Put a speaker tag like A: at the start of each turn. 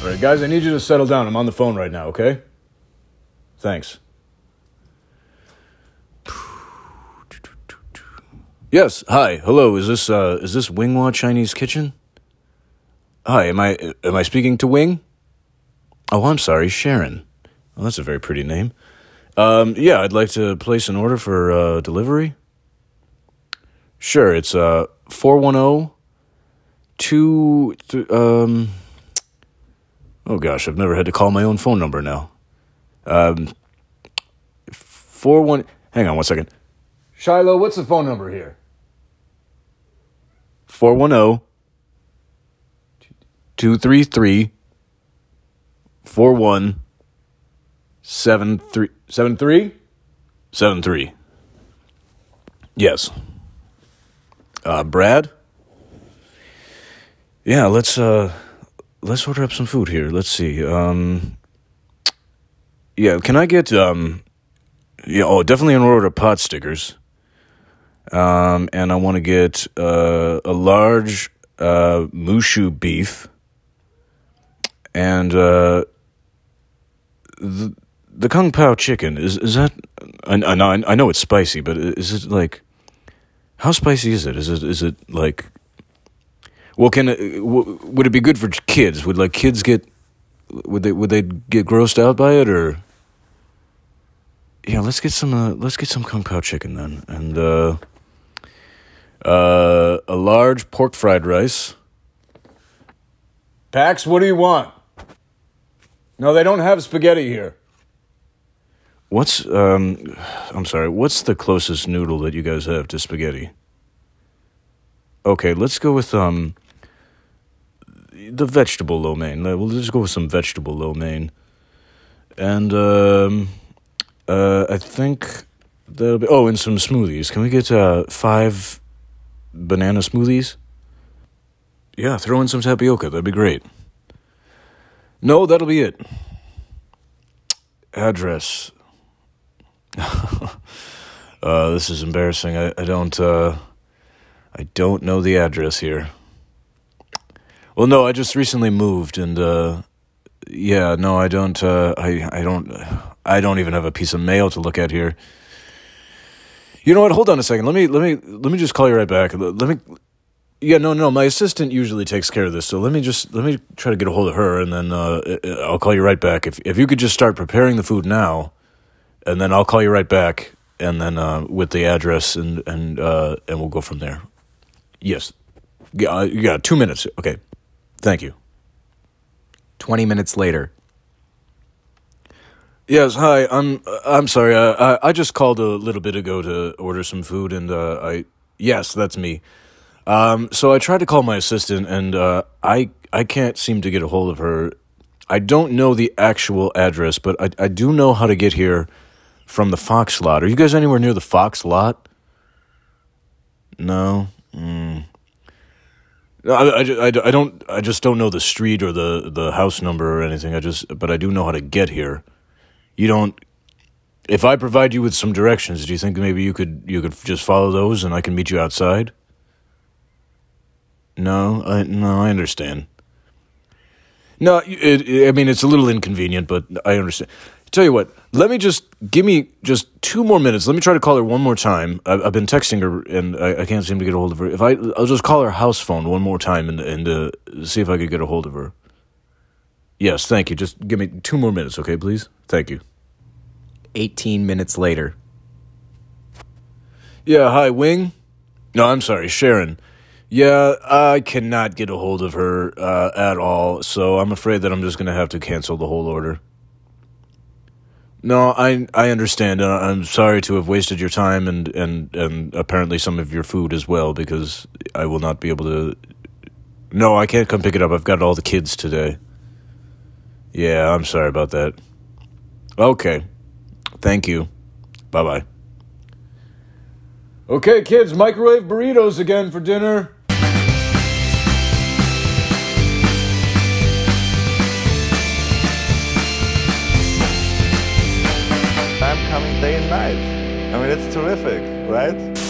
A: All right, guys, I need you to settle down. I'm on the phone right now, okay? Thanks. Yes, hi. Hello. Is this uh is this Winghua Chinese Kitchen? Hi, am I am I speaking to Wing? Oh, I'm sorry, Sharon. Well, that's a very pretty name. Um, yeah, I'd like to place an order for uh, delivery. Sure, it's uh 410 2 th- um Oh gosh, I've never had to call my own phone number now. Um 41 Hang on one second. Shiloh, what's the phone number here? 410 233 4173 73 73 Yes. Uh Brad? Yeah, let's uh let's order up some food here. Let's see. Um Yeah, can I get um yeah, oh, definitely an order of pot stickers. Um, and I want to get uh, a large uh, mushu beef and uh, the the kung pao chicken. Is is that? I, I know I know it's spicy, but is it like how spicy is it? Is it is it like? Well, can w- would it be good for kids? Would like kids get would they would they get grossed out by it or? Yeah, let's get some. Uh, let's get some kung pao chicken then, and uh, uh, a large pork fried rice. Pax, what do you want? No, they don't have spaghetti here. What's um? I'm sorry. What's the closest noodle that you guys have to spaghetti? Okay, let's go with um. The vegetable lo mein. We'll just go with some vegetable lo mein, and um. Uh, I think that'll be. Oh, and some smoothies. Can we get uh, five banana smoothies? Yeah, throw in some tapioca. That'd be great. No, that'll be it. Address. uh, this is embarrassing. I, I don't. Uh, I don't know the address here. Well, no, I just recently moved, and uh, yeah, no, I don't. Uh, I I don't. I don't even have a piece of mail to look at here. You know what? Hold on a second. Let me let me let me just call you right back. Let me. Yeah, no, no. My assistant usually takes care of this, so let me just let me try to get a hold of her, and then uh, I'll call you right back. If if you could just start preparing the food now, and then I'll call you right back, and then uh, with the address, and and uh, and we'll go from there. Yes. Yeah, got two minutes. Okay. Thank you.
B: 20 minutes later.
A: Yes, hi. I'm I'm sorry. Uh, I I just called a little bit ago to order some food, and uh, I yes, that's me. Um, so I tried to call my assistant, and uh, I I can't seem to get a hold of her. I don't know the actual address, but I I do know how to get here from the Fox lot. Are you guys anywhere near the Fox lot? No. Mm. I, I, I, I don't I just don't know the street or the, the house number or anything. I just but I do know how to get here. You don't if I provide you with some directions, do you think maybe you could you could just follow those and I can meet you outside? No, I no, I understand. No, it, it, I mean it's a little inconvenient, but I understand. Tell you what, let me just give me just two more minutes. Let me try to call her one more time. I've, I've been texting her and I, I can't seem to get a hold of her. If I, I'll just call her house phone one more time and and uh, see if I could get a hold of her. Yes, thank you. Just give me two more minutes, okay, please. Thank you.
B: 18 minutes later.
A: Yeah, hi, Wing. No, I'm sorry, Sharon. Yeah, I cannot get a hold of her uh, at all, so I'm afraid that I'm just going to have to cancel the whole order. No, I I understand. and I'm sorry to have wasted your time and, and, and apparently some of your food as well because I will not be able to. No, I can't come pick it up. I've got all the kids today. Yeah, I'm sorry about that. Okay. Thank you. Bye bye. Okay, kids, microwave burritos again for dinner.
C: Coming day and night. I mean, it's terrific, right?